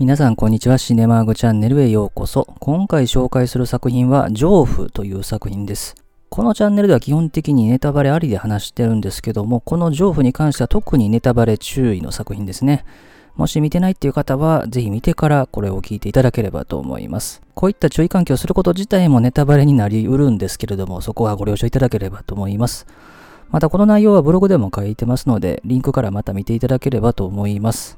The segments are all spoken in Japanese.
皆さんこんにちは。シネマーグチャンネルへようこそ。今回紹介する作品は、丈夫という作品です。このチャンネルでは基本的にネタバレありで話してるんですけども、この丈夫に関しては特にネタバレ注意の作品ですね。もし見てないっていう方は、ぜひ見てからこれを聞いていただければと思います。こういった注意喚起をすること自体もネタバレになりうるんですけれども、そこはご了承いただければと思います。またこの内容はブログでも書いてますので、リンクからまた見ていただければと思います。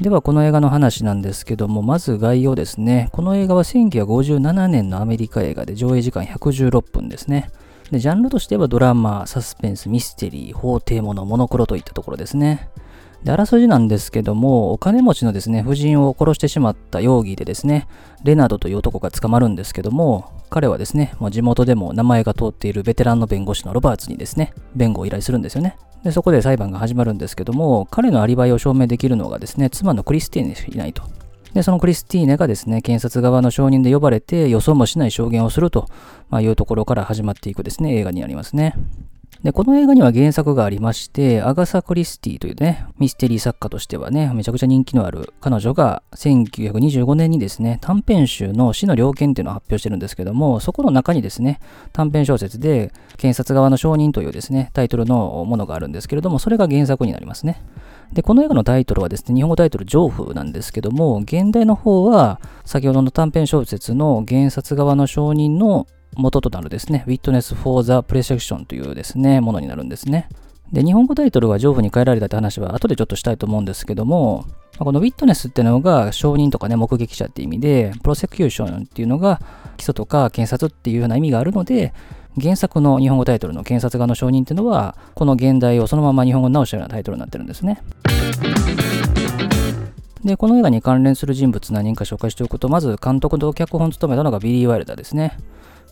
ではこの映画の話なんですけども、まず概要ですね。この映画は1957年のアメリカ映画で上映時間116分ですね。で、ジャンルとしてはドラマ、サスペンス、ミステリー、法廷もの、モノクロといったところですね。で、あらすじなんですけども、お金持ちのですね、夫人を殺してしまった容疑でですね、レナードという男が捕まるんですけども、彼はですね、もう地元でも名前が通っているベテランの弁護士のロバーツにですね、弁護を依頼するんですよね。で、そこで裁判が始まるんですけども、彼のアリバイを証明できるのがですね、妻のクリスティーネしかいないと。で、そのクリスティーネがですね、検察側の証人で呼ばれて予想もしない証言をすると、まあ、いうところから始まっていくですね、映画になりますね。で、この映画には原作がありまして、アガサ・クリスティというね、ミステリー作家としてはね、めちゃくちゃ人気のある彼女が1925年にですね、短編集の死の猟犬っていうのを発表してるんですけども、そこの中にですね、短編小説で、検察側の証人というですね、タイトルのものがあるんですけれども、それが原作になりますね。で、この映画のタイトルはですね、日本語タイトル、上夫なんですけども、現代の方は、先ほどの短編小説の原冊側の証人の元となるですね、Witness for the Prosecution というですね、ものになるんですね。で、日本語タイトルは上部に変えられたって話は後でちょっとしたいと思うんですけども、この Witness っていうのが証人とかね、目撃者って意味で、Prosecution っていうのが起訴とか検察っていうような意味があるので、原作の日本語タイトルの検察側の証人っていうのは、この現代をそのまま日本語に直したようなタイトルになってるんですね。で、この映画に関連する人物何人か紹介しておくと、まず監督と脚本を務めたのがビリー・ワイルダーですね。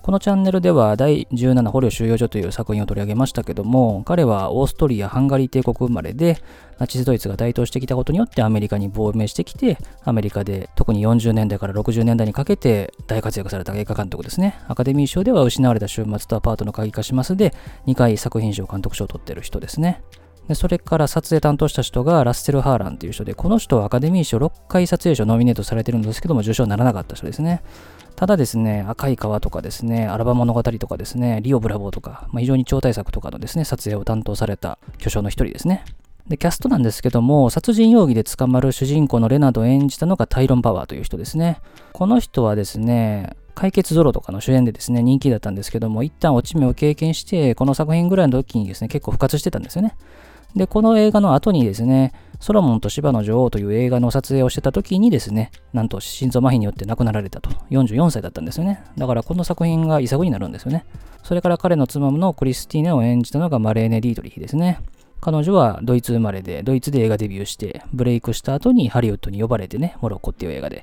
このチャンネルでは第17捕虜収容所という作品を取り上げましたけども、彼はオーストリア・ハンガリー帝国生まれで、ナチスドイツが台頭してきたことによってアメリカに亡命してきて、アメリカで特に40年代から60年代にかけて大活躍された映画監督ですね。アカデミー賞では失われた週末とアパートの鍵化しますで、2回作品賞監督賞を取ってる人ですね。でそれから撮影担当した人がラッセル・ハーランという人で、この人はアカデミー賞6回撮影賞ノミネートされてるんですけども、受賞ならなかった人ですね。ただですね、赤い川とかですね、アラバ物語とかですね、リオ・ブラボーとか、まあ、非常に超大作とかのですね、撮影を担当された巨匠の一人ですね。で、キャストなんですけども、殺人容疑で捕まる主人公のレナードを演じたのがタイロン・パワーという人ですね。この人はですね、解決ゾロとかの主演でですね、人気だったんですけども、一旦落ち目を経験して、この作品ぐらいの時にですね、結構復活してたんですよね。で、この映画の後にですね、ソロモンと芝の女王という映画の撮影をしてた時にですね、なんと心臓麻痺によって亡くなられたと。44歳だったんですよね。だからこの作品が遺作になるんですよね。それから彼の妻のクリスティーネを演じたのがマレーネ・ディートリヒですね。彼女はドイツ生まれで、ドイツで映画デビューして、ブレイクした後にハリウッドに呼ばれてね、モロッコっていう映画で、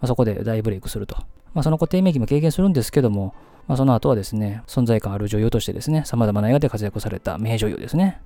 まあ、そこで大ブレイクすると。まあ、その固定名義も経験するんですけども、まあ、その後はですね、存在感ある女優としてですね、様々な映画で活躍された名女優ですね。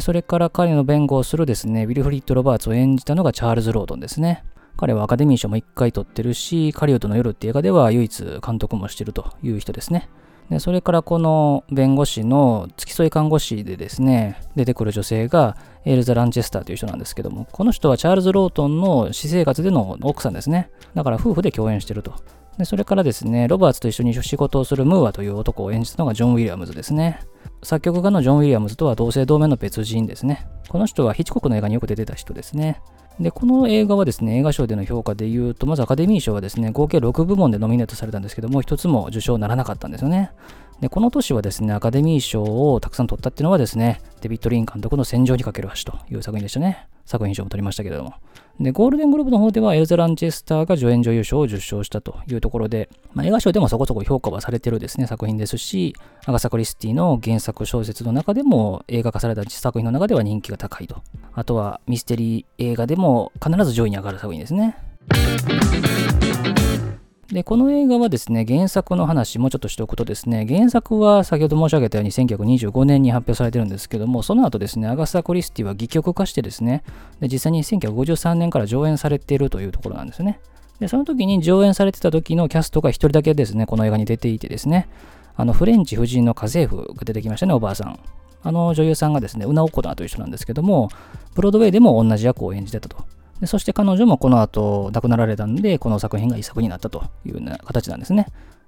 それから彼の弁護をするですね、ウィルフリッド・ロバーツを演じたのがチャールズ・ロードンですね。彼はアカデミー賞も1回取ってるし、カリウッドの夜っていう映画では唯一監督もしてるという人ですね。でそれからこの弁護士の付き添い看護師でですね、出てくる女性がエルザ・ランチェスターという人なんですけども、この人はチャールズ・ロートンの私生活での奥さんですね。だから夫婦で共演してると。でそれからですね、ロバーツと一緒に仕事をするムーアという男を演じたのがジョン・ウィリアムズですね。作曲家のジョン・ウィリアムズとは同姓同名の別人ですね。この人はヒッチコックの映画によく出てた人ですね。で、この映画はですね、映画賞での評価で言うと、まずアカデミー賞はですね、合計6部門でノミネートされたんですけども、一つも受賞ならなかったんですよね。で、この年はですね、アカデミー賞をたくさん取ったっていうのはですね、デビッド・リン監督の戦場にかける橋という作品でしたね。作品賞も取りましたけれども。で、ゴールデングローブの方ではエルザ・ランチェスターが助演女優賞を受賞したというところで、まあ、映画賞でもそこそこ評価はされてるですね、作品ですし、アガサ・クリスティの原作小説の中でも映画化された作品の中では人気が高いと。あとはミステリー映画でも必ず上位に上がる作品ですね。で、この映画はですね、原作の話もうちょっとしておくとですね、原作は先ほど申し上げたように1925年に発表されてるんですけども、その後ですね、アガサ・クリスティは戯曲化してですね、で実際に1953年から上演されているというところなんですね。で、その時に上演されてた時のキャストが一人だけですね、この映画に出ていてですね、あの、フレンチ夫人の家政婦が出てきましたね、おばあさん。あの女優さんがですね、ウナ・オコナーという人なんですけども、ブロードウェイでも同じ役を演じてたと。でそして彼女もこの後亡くなられたんで、この作品が遺作になったというような形なんですね。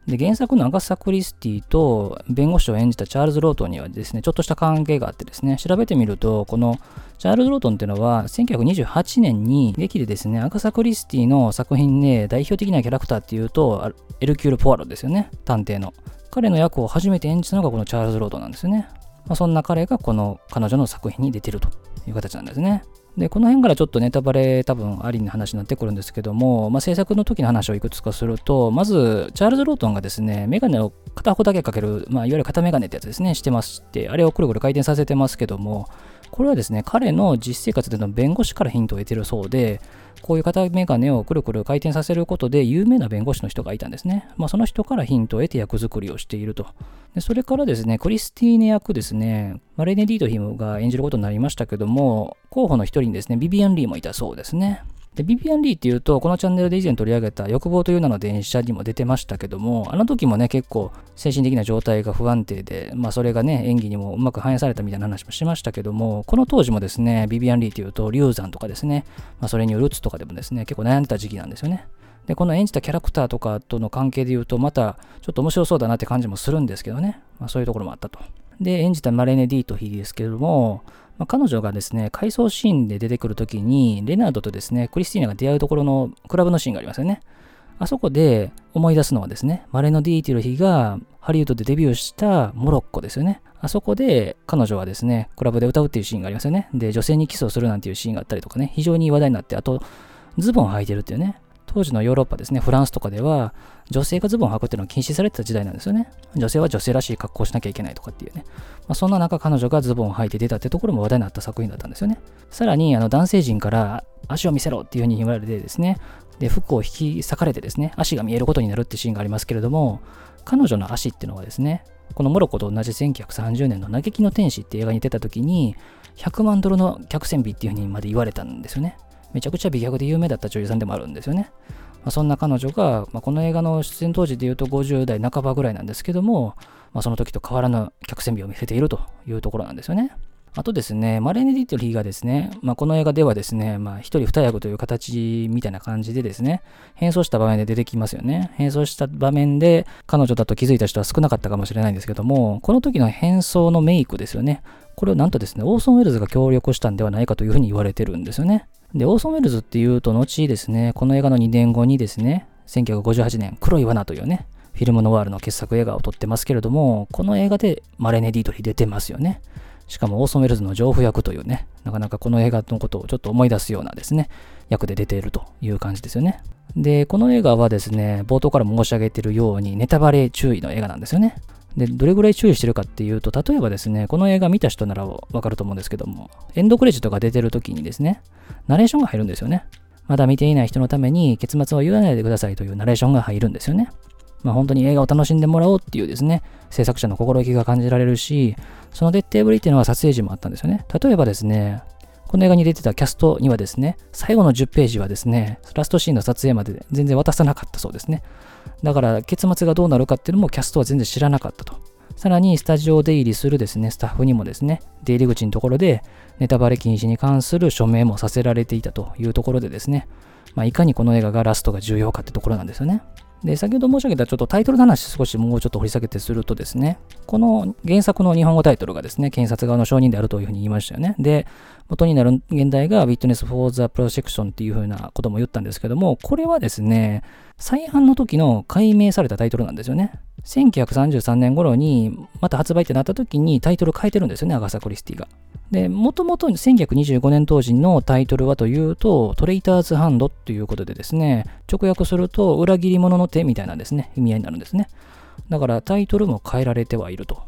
で、原作のアガサ・クリスティと弁護士を演じたチャールズ・ロートンにはですね、ちょっとした関係があってですね、調べてみると、このチャールズ・ロートンっていうのは、1928年に劇でですね、アガサ・クリスティの作品で代表的なキャラクターっていうと、エルキュール・ポワロですよね、探偵の。彼の役を初めて演じたのがこのチャールズ・ロートンなんですよね。まあ、そんな彼がこの彼女の作品に出てるという形なんですね。で、この辺からちょっとネタバレ多分ありの話になってくるんですけども、まあ、制作の時の話をいくつかすると、まず、チャールズ・ロートンがですね、メガネを片方だけかける、まあ、いわゆる片メガネってやつですね、してまして、あれをくるくる回転させてますけども、これはですね、彼の実生活での弁護士からヒントを得てるそうで、こういう片メガネをくるくる回転させることで有名な弁護士の人がいたんですね。まあ、その人からヒントを得て役作りをしていると。でそれからですね、クリスティーネ役ですね、マレネ・ディートヒムが演じることになりましたけども、候補の一人にですね、ビビアン・リーもいたそうですね。で、ビビアン・リーっていうと、このチャンネルで以前取り上げた欲望という名の電車にも出てましたけども、あの時もね、結構精神的な状態が不安定で、まあそれがね、演技にもうまく反映されたみたいな話もしましたけども、この当時もですね、ビビアン・リーっていうと、流産とかですね、まあそれによるうつとかでもですね、結構悩んでた時期なんですよね。で、この演じたキャラクターとかとの関係で言うと、またちょっと面白そうだなって感じもするんですけどね。まあそういうところもあったと。で、演じたマレネ・ディートヒーですけれども、まあ、彼女がですね、回想シーンで出てくるときに、レナードとですね、クリスティーナが出会うところのクラブのシーンがありますよね。あそこで思い出すのはですね、マレノ・ディーティルヒがハリウッドでデビューしたモロッコですよね。あそこで彼女はですね、クラブで歌うっていうシーンがありますよね。で、女性にキスをするなんていうシーンがあったりとかね、非常に話題になって、あと、ズボン履いてるっていうね、当時のヨーロッパですね、フランスとかでは、女性がズボンを履くっていうのは禁止されてた時代なんですよね。女性は女性らしい格好をしなきゃいけないとかっていうね。まあ、そんな中、彼女がズボンを履いて出たってところも話題になった作品だったんですよね。さらに、あの男性陣から足を見せろっていうふうに言われてですね、で、服を引き裂かれてですね、足が見えることになるってシーンがありますけれども、彼女の足っていうのはですね、このモロコと同じ1930年の嘆きの天使って映画に出た時に、100万ドルの客船日っていうふうにまで言われたんですよね。めちゃくちゃ美脚で有名だった女優さんでもあるんですよね。まあ、そんな彼女が、まあ、この映画の出演当時で言うと50代半ばぐらいなんですけども、まあ、その時と変わらぬ客船美を見せているというところなんですよね。あとですね、マレーネ・ディトリーがですね、まあ、この映画ではですね、まあ、一人二役という形みたいな感じでですね、変装した場面で出てきますよね。変装した場面で彼女だと気づいた人は少なかったかもしれないんですけども、この時の変装のメイクですよね。これをなんとですね、オーソン・ウェルズが協力したんではないかというふうに言われてるんですよね。で、オーソン・ウェルズっていうと、後ですね、この映画の2年後にですね、1958年、黒い罠というね、フィルムノワールの傑作映画を撮ってますけれども、この映画でマレネ・ディートリー出てますよね。しかもオーソン・ウェルズの情婦役というね、なかなかこの映画のことをちょっと思い出すようなですね、役で出ているという感じですよね。で、この映画はですね、冒頭から申し上げているようにネタバレ注意の映画なんですよね。で、どれぐらい注意してるかっていうと、例えばですね、この映画見た人ならわかると思うんですけども、エンドクレジットが出てる時にですね、ナレーションが入るんですよね。まだ見ていない人のために結末を言わないでくださいというナレーションが入るんですよね。まあ本当に映画を楽しんでもらおうっていうですね、制作者の心意気が感じられるし、その徹底ぶりっていうのは撮影時もあったんですよね。例えばですね、この映画に出てたキャストにはですね、最後の10ページはですね、ラストシーンの撮影まで全然渡さなかったそうですね。だから結末がどうなるかっていうのもキャストは全然知らなかったと。さらにスタジオ出入りするですね、スタッフにもですね、出入り口のところでネタバレ禁止に関する署名もさせられていたというところでですね、まあ、いかにこの映画がラストが重要かってところなんですよね。で、先ほど申し上げたちょっとタイトルの話少しもうちょっと掘り下げてするとですね、この原作の日本語タイトルがですね、検察側の承認であるというふうに言いましたよね。で、元になる現代が Witness for the Prosection っていうふうなことも言ったんですけども、これはですね、再販の時の解明されたタイトルなんですよね。1933年頃にまた発売ってなった時にタイトル変えてるんですよね、アガサ・クリスティが。で、もともと1925年当時のタイトルはというと、トレイターズハンドということでですね、直訳すると裏切り者の手みたいなですね、意味合いになるんですね。だからタイトルも変えられてはいると。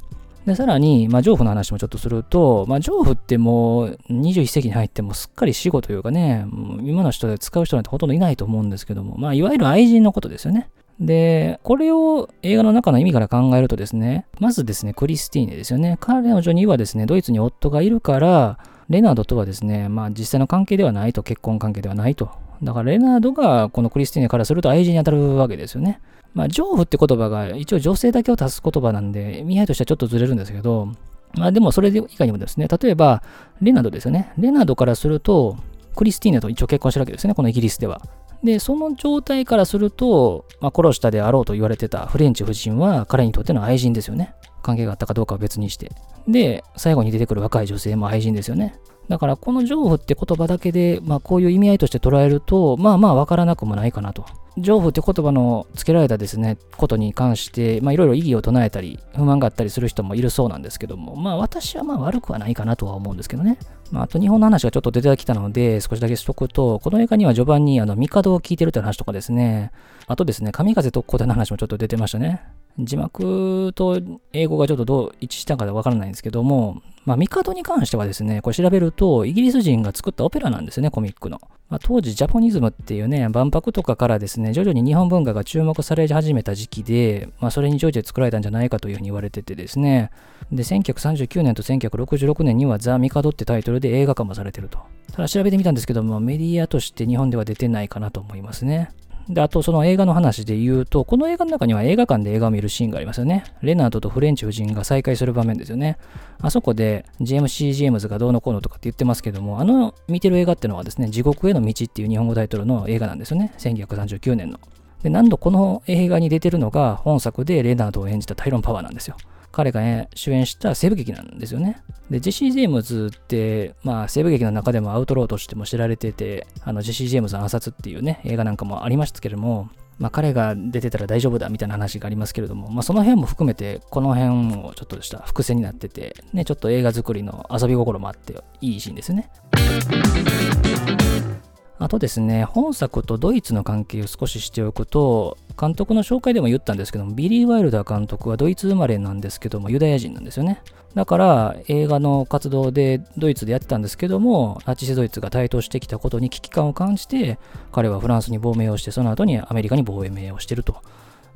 で、さらに、まあ、情婦の話もちょっとすると、まあ、情婦ってもう21世紀に入ってもすっかり死後というかね、今の人で使う人なんてほとんどいないと思うんですけども、まあ、いわゆる愛人のことですよね。で、これを映画の中の意味から考えるとですね、まずですね、クリスティーネですよね。彼女にはですね、ドイツに夫がいるから、レナードとはですね、まあ実際の関係ではないと、結婚関係ではないと。だからレナードがこのクリスティーネからすると愛人に当たるわけですよね。まあ、丈夫って言葉が一応女性だけを足す言葉なんで、見合いとしてはちょっとずれるんですけど、まあでもそれ以外にもですね、例えば、レナードですよね。レナードからすると、クリスティーナと一応結婚してるわけですね、このイギリスでは。で、その状態からすると、まあ、殺したであろうと言われてたフレンチ夫人は彼にとっての愛人ですよね。関係があったかどうかは別にして。で、最後に出てくる若い女性も愛人ですよね。だからこの情婦って言葉だけで、まあ、こういう意味合いとして捉えると、まあまあわからなくもないかなと。情婦って言葉の付けられたですね、ことに関して、まあいろいろ異議を唱えたり、不満があったりする人もいるそうなんですけども、まあ私はまあ悪くはないかなとは思うんですけどね。まああと日本の話がちょっと出てきたので、少しだけしとくと、この映画には序盤にあの、帝を聞いてるという話とかですね、あとですね、神風特攻隊の話もちょっと出てましたね。字幕と英語がちょっとどう一致したかわからないんですけども、まあ、帝に関してはですね、これ調べると、イギリス人が作ったオペラなんですね、コミックの。まあ、当時、ジャポニズムっていうね、万博とかからですね、徐々に日本文化が注目され始めた時期で、まあ、それに乗じて作られたんじゃないかというふうに言われててですね、で、1939年と1966年にはザ・ミカドってタイトルで映画化もされてると。ただ調べてみたんですけども、メディアとして日本では出てないかなと思いますね。で、あとその映画の話で言うと、この映画の中には映画館で映画を見るシーンがありますよね。レナードとフレンチ夫人が再会する場面ですよね。あそこで、ジェーム C・ ジェームズがどうのこうのとかって言ってますけども、あの見てる映画ってのはですね、地獄への道っていう日本語タイトルの映画なんですよね。1939年の。で、何度この映画に出てるのが本作でレナードを演じたタイロン・パワーなんですよ。彼が、ね、主演した西部劇なんですよね。で、ジェシー・ジェームズって、まあ、西部劇の中でもアウトローとしても知られてて、あの、ジェシー・ジェームズ暗殺っていうね、映画なんかもありましたけれども、まあ、彼が出てたら大丈夫だみたいな話がありますけれども、まあ、その辺も含めて、この辺もちょっとした伏線になってて、ね、ちょっと映画作りの遊び心もあって、いいシーンですね。あとですね、本作とドイツの関係を少ししておくと、監督の紹介でも言ったんですけども、ビリー・ワイルダー監督はドイツ生まれなんですけども、ユダヤ人なんですよね。だから映画の活動でドイツでやってたんですけども、ナチスドイツが台頭してきたことに危機感を感じて、彼はフランスに亡命をして、その後にアメリカに亡命をしてると。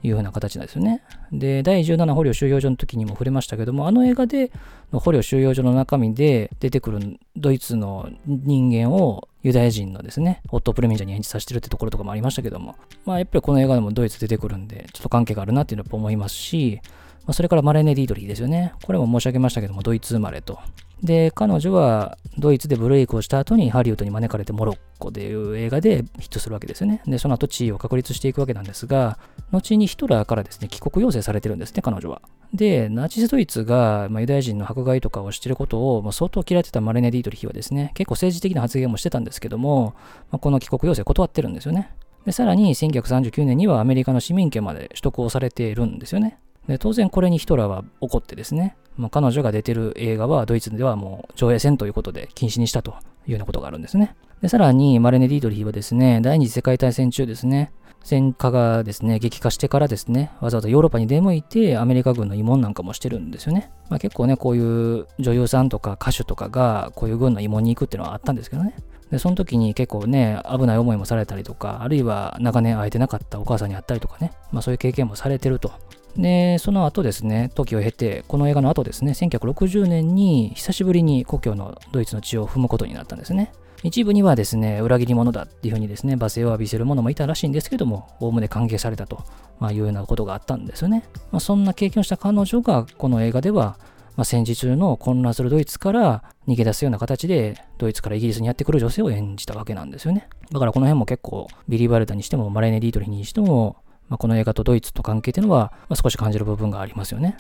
いうふうな形なんですよね。で、第17捕虜収容所の時にも触れましたけども、あの映画での捕虜収容所の中身で出てくるドイツの人間をユダヤ人のですね、オット・プレミンジャーに演じさせてるってところとかもありましたけども、まあやっぱりこの映画でもドイツ出てくるんで、ちょっと関係があるなっていうのは思いますし、まあ、それからマレーネ・ディードリーですよね。これも申し上げましたけども、ドイツ生まれと。で、彼女はドイツでブレイクをした後にハリウッドに招かれてモロッコでいう映画でヒットするわけですよね。で、その後地位を確立していくわけなんですが、後にヒトラーからですね、帰国要請されてるんですね、彼女は。で、ナチスドイツが、ま、ユダヤ人の迫害とかをしてることを、ま、相当嫌ってたマレネ・ディートリヒはですね、結構政治的な発言もしてたんですけども、まあ、この帰国要請断ってるんですよね。で、さらに1939年にはアメリカの市民権まで取得をされているんですよね。で当然これにヒトラーは怒ってですね、まあ、彼女が出てる映画はドイツではもう上映せんということで禁止にしたというようなことがあるんですね。でさらにマレネ・ディートリーはですね、第二次世界大戦中ですね、戦火がですね、激化してからですね、わざわざヨーロッパに出向いてアメリカ軍の慰問なんかもしてるんですよね。まあ、結構ね、こういう女優さんとか歌手とかがこういう軍の慰問に行くっていうのはあったんですけどね。で、その時に結構ね、危ない思いもされたりとか、あるいは長年会えてなかったお母さんに会ったりとかね、まあそういう経験もされてるとで、その後ですね、時を経て、この映画の後ですね、1960年に久しぶりに故郷のドイツの地を踏むことになったんですね。一部にはですね、裏切り者だっていうふうにですね、罵声を浴びせる者もいたらしいんですけども、おおむね歓迎されたと、まあ、いうようなことがあったんですよね。まあ、そんな経験をした彼女が、この映画では、まあ、戦時中の混乱するドイツから逃げ出すような形で、ドイツからイギリスにやってくる女性を演じたわけなんですよね。だからこの辺も結構、ビリー・ワイルダーにしても、マレーネ・ディートリヒにしても、まあ、この映画とドイツと関係っていうのは、まあ、少し感じる部分がありますよね。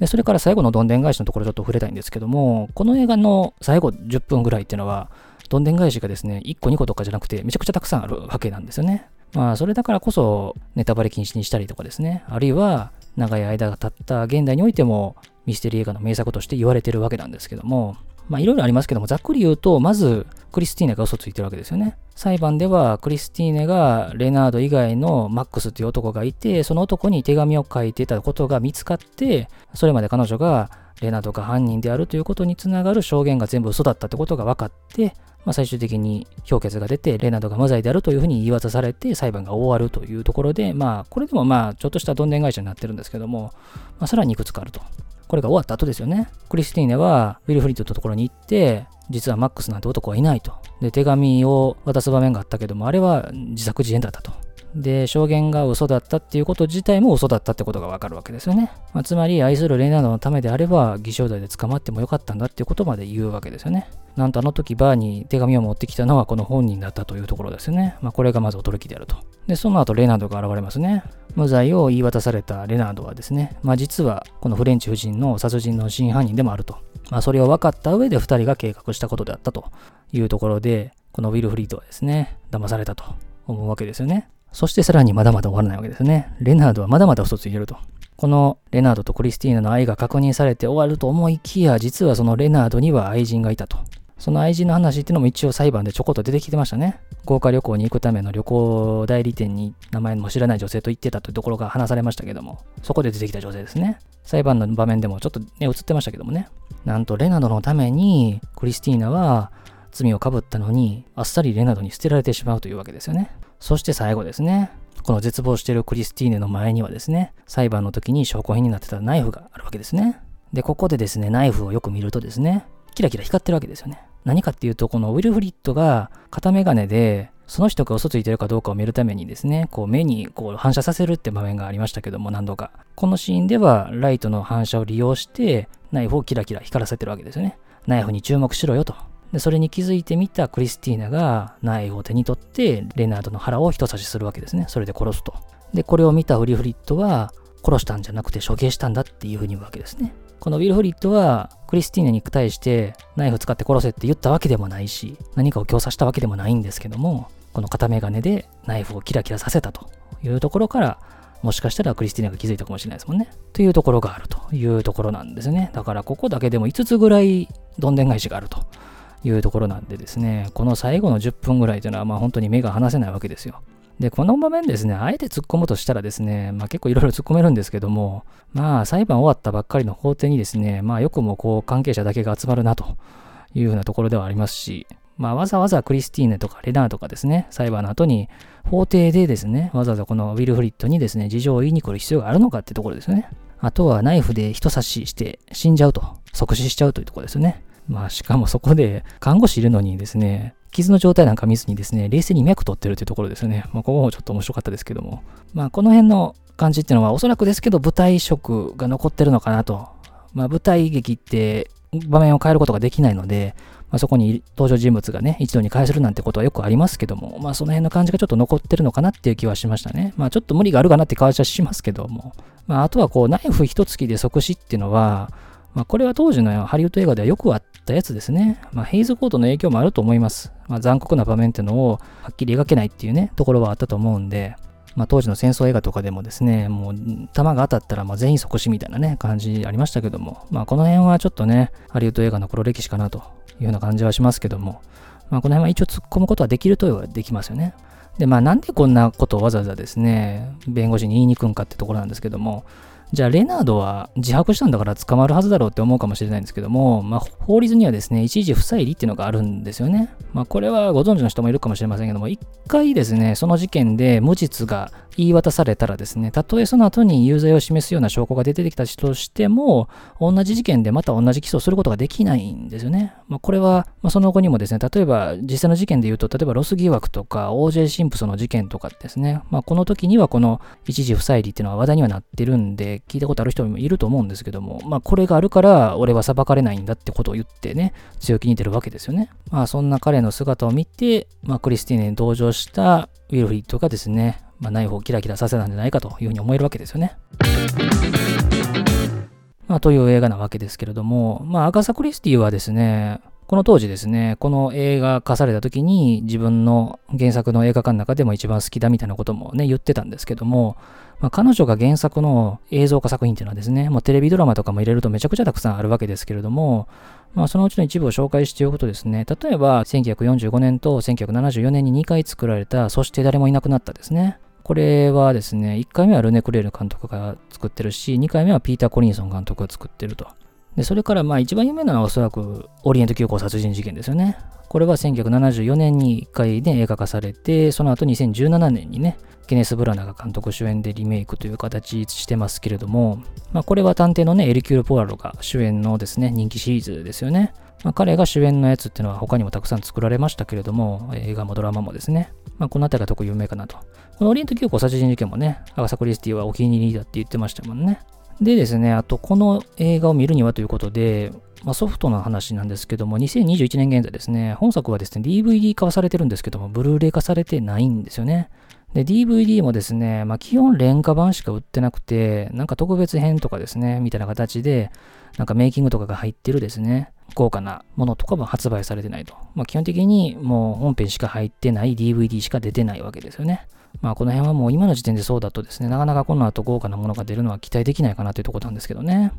で、それから最後のどんでん返しのところちょっと触れたいんですけども、この映画の最後10分ぐらいっていうのは、どんでん返しがですね、1個2個とかじゃなくて、めちゃくちゃたくさんあるわけなんですよね。まあ、それだからこそ、ネタバレ禁止にしたりとかですね、あるいは、長い間が経った現代においても、ミステリー映画の名作として言われてるわけなんですけども、まあいろいろありますけども、ざっくり言うと、まず、クリスティーネが嘘ついてるわけですよね。裁判では、クリスティーネがレナード以外のマックスという男がいて、その男に手紙を書いてたことが見つかって、それまで彼女がレナードが犯人であるということにつながる証言が全部嘘だったってことが分かって、まあ、最終的に評決が出て、レナードが無罪であるというふうに言い渡されて、裁判が終わるというところで、まあ、これでもまあ、ちょっとしたどんでん会社になってるんですけども、まあ、さらにいくつかあると。これが終わった後ですよね。クリスティーネはウィルフリッドのところに行って、実はマックスなんて男はいないと。で、手紙を渡す場面があったけども、あれは自作自演だったと。で、証言が嘘だったっていうこと自体も嘘だったってことがわかるわけですよね。まあ、つまり、愛するレナードのためであれば、偽証罪で捕まってもよかったんだっていうことまで言うわけですよね。なんとあの時バーに手紙を持ってきたのはこの本人だったというところですよね。まあ、これがまず驚きであると。で、その後レナードが現れますね。無罪を言い渡されたレナードはですね、まあ、実はこのフレンチ夫人の殺人の真犯人でもあると。まあ、それを分かった上で2人が計画したことであったというところで、このウィルフリードはですね、騙されたと思うわけですよね。そしてさらにまだまだ終わらないわけですね。レナードはまだまだ嘘ついてると。このレナードとクリスティーナの愛が確認されて終わると思いきや、実はそのレナードには愛人がいたと。その愛人の話っていうのも一応裁判でちょこっと出てきてましたね。豪華旅行に行くための旅行代理店に名前も知らない女性と行ってたというところが話されましたけども、そこで出てきた女性ですね。裁判の場面でもちょっとね、映ってましたけどもね。なんとレナードのためにクリスティーナは罪をかぶったのに、あっさりレナドに捨てられてしまうというわけですよね。そして最後ですね。この絶望しているクリスティーネの前にはですね、裁判の時に証拠品になってたナイフがあるわけですね。で、ここでですね、ナイフをよく見るとですね、キラキラ光ってるわけですよね。何かっていうと、このウィルフリッドが片眼鏡で、その人が嘘ついてるかどうかを見るためにですね、こう目にこう反射させるって場面がありましたけども、何度か。このシーンでは、ライトの反射を利用して、ナイフをキラキラ光らせてるわけですよね。ナイフに注目しろよと。で、それに気づいてみたクリスティーナがナイフを手に取って、レナードの腹を人差しするわけですね。それで殺すと。で、これを見たウリフリッドは、殺したんじゃなくて処刑したんだっていうふうに言うわけですね。このウィルフリッドはクリスティーナに対してナイフ使って殺せって言ったわけでもないし、何かを強さしたわけでもないんですけども、この片眼鏡でナイフをキラキラさせたというところから、もしかしたらクリスティーナが気づいたかもしれないですもんね。というところがあるというところなんですね。だからここだけでも5つぐらいどんでん返しがあるというところなんでですね、この最後の10分ぐらいというのはまあ本当に目が離せないわけですよ。で、この場面ですね、あえて突っ込むとしたらですね、まあ結構いろいろ突っ込めるんですけども、まあ裁判終わったばっかりの法廷にですね、まあよくもこう関係者だけが集まるなというふうなところではありますし、まあわざわざクリスティーネとかレナーとかですね、裁判の後に法廷でですね、わざわざこのウィルフリッドにですね、事情を言いに来る必要があるのかってところですよね。あとはナイフで人差しして死んじゃうと、即死しちゃうというところですよね。まあしかもそこで看護師いるのにですね、傷の状態なんか見ずにですね、冷静に脈取ってるというところですね。まあ、ここもちょっと面白かったですけども。まあ、この辺の感じっていうのは、おそらくですけど、舞台色が残ってるのかなと。まあ、舞台劇って場面を変えることができないので、まあ、そこに登場人物がね、一度に返せるなんてことはよくありますけども、まあ、その辺の感じがちょっと残ってるのかなっていう気はしましたね。まあ、ちょっと無理があるかなって感じはしますけども。まあ、あとはこう、ナイフ一突きで即死っていうのは、まあ、これは当時のハリウッド映画ではよくあったやつですね。まあ、ヘイズコートの影響もあると思います。まあ、残酷な場面っていうのをはっきり描けないっていうね、ところはあったと思うんで、まあ、当時の戦争映画とかでもですね、もう弾が当たったらまあ全員即死みたいなね、感じありましたけども、まあ、この辺はちょっとね、ハリウッド映画の黒歴史かなというような感じはしますけども、まあ、この辺は一応突っ込むことはできるとはできますよね。で、まあ、なんでこんなことをわざわざですね、弁護士に言いに行くんかってところなんですけども、じゃあレナードは自白したんだから捕まるはずだろうって思うかもしれないんですけども、まあ、法律にはですね、一時不再理っていうのがあるんですよね。まあ、これはご存知の人もいるかもしれませんけども、一回ですね、その事件で無実が言い渡されたらですね、たとえその後に有罪を示すような証拠が出てきたとしても、同じ事件でまた同じ起訴することができないんですよね。まあ、これは、まあ、その後にもですね、例えば実際の事件で言うと、例えばロス疑惑とか OJ シンプソンの事件とかですね、まあ、この時にはこの一時不再理っていうのは話題にはなってるんで、聞いたことある人もいると思うんですけども、まあ、これがあるから俺は裁かれないんだってことを言ってね、強気に出るわけですよね。まあ、そんな彼の姿を見て、まあ、クリスティーネに同情したウィルフリッドがですね、まあ、ナイフをキラキラさせたんじゃないかというふうに思えるわけですよね。まあ、という映画なわけですけれども、まあ、アガサ・クリスティはですね、この当時ですね、この映画化された時に自分の原作の映画化の中でも一番好きだみたいなこともね、言ってたんですけども、まあ、彼女が原作の映像化作品っていうのはですね、もうテレビドラマとかも入れるとめちゃくちゃたくさんあるわけですけれども、まあ、そのうちの一部を紹介しておくとですね、例えば1945年と1974年に2回作られた、そして誰もいなくなったですね。これはですね、1回目はルネ・クレール監督が作ってるし、2回目はピーター・コリンソン監督が作ってると。で、それからまあ一番有名なのはおそらくオリエント急行殺人事件ですよね。これは1974年に1回で映画化されて、その後2017年にね、ケネス・ブラナが監督主演でリメイクという形してますけれども、まあ、これは探偵のね、エリキュール・ポワロが主演のですね、人気シリーズですよね。まあ、彼が主演のやつっていうのは他にもたくさん作られましたけれども、映画もドラマもですね。まあ、この辺りが特に有名かなと。このオリエント急行殺人事件もね、アガサ・クリスティはお気に入りだって言ってましたもんね。でですね、あとこの映画を見るにはということで、まあ、ソフトの話なんですけども、2021年現在ですね、本作はですね、DVD 化はされてるんですけども、ブルーレイ化されてないんですよね。で、DVD もですね、まあ、基本廉価版しか売ってなくて、なんか特別編とかですね、みたいな形で、なんかメイキングとかが入ってるですね、豪華なものとかも発売されてないと。まあ、基本的にもう本編しか入ってない DVD しか出てないわけですよね。まあこの辺はもう今の時点でそうだとですね、なかなかこの後豪華なものが出るのは期待できないかなというところなんですけどね。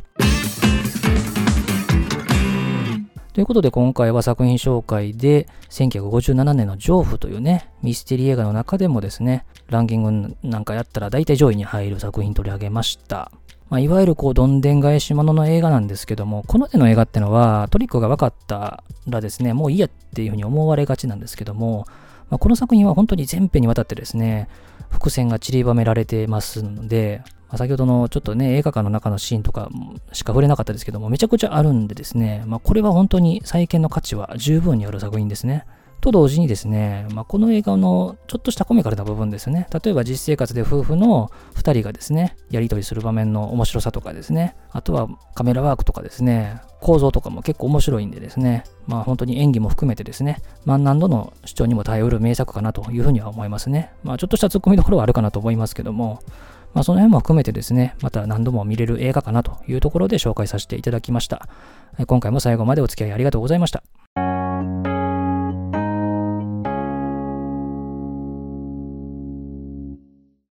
ということで今回は作品紹介で1957年のジョーフというね、ミステリー映画の中でもですね、ランキングなんかやったら大体上位に入る作品取り上げました。まあ、いわゆるこうどんでん返しものの映画なんですけども、この手の映画ってのはトリックが分かったらですね、もういいやっていうふうに思われがちなんですけども、まあ、この作品は本当に全編にわたってですね、伏線が散りばめられてますので、まあ、先ほどのちょっとね、映画館の中のシーンとかしか触れなかったですけども、めちゃくちゃあるんでですね、まあ、これは本当に再建の価値は十分にある作品ですね。と同時にですね、まあ、この映画のちょっとしたコミカルな部分ですね、例えば実生活で夫婦の2人がですね、やり取りする場面の面白さとかですね、あとはカメラワークとかですね、構造とかも結構面白いんでですね、まあ本当に演技も含めてですね、万難度の主張にも耐えうる名作かなというふうには思いますね。まあちょっとした突っ込みどころはあるかなと思いますけども、まあその辺も含めてですね、また何度も見れる映画かなというところで紹介させていただきました。今回も最後までお付き合いありがとうございました。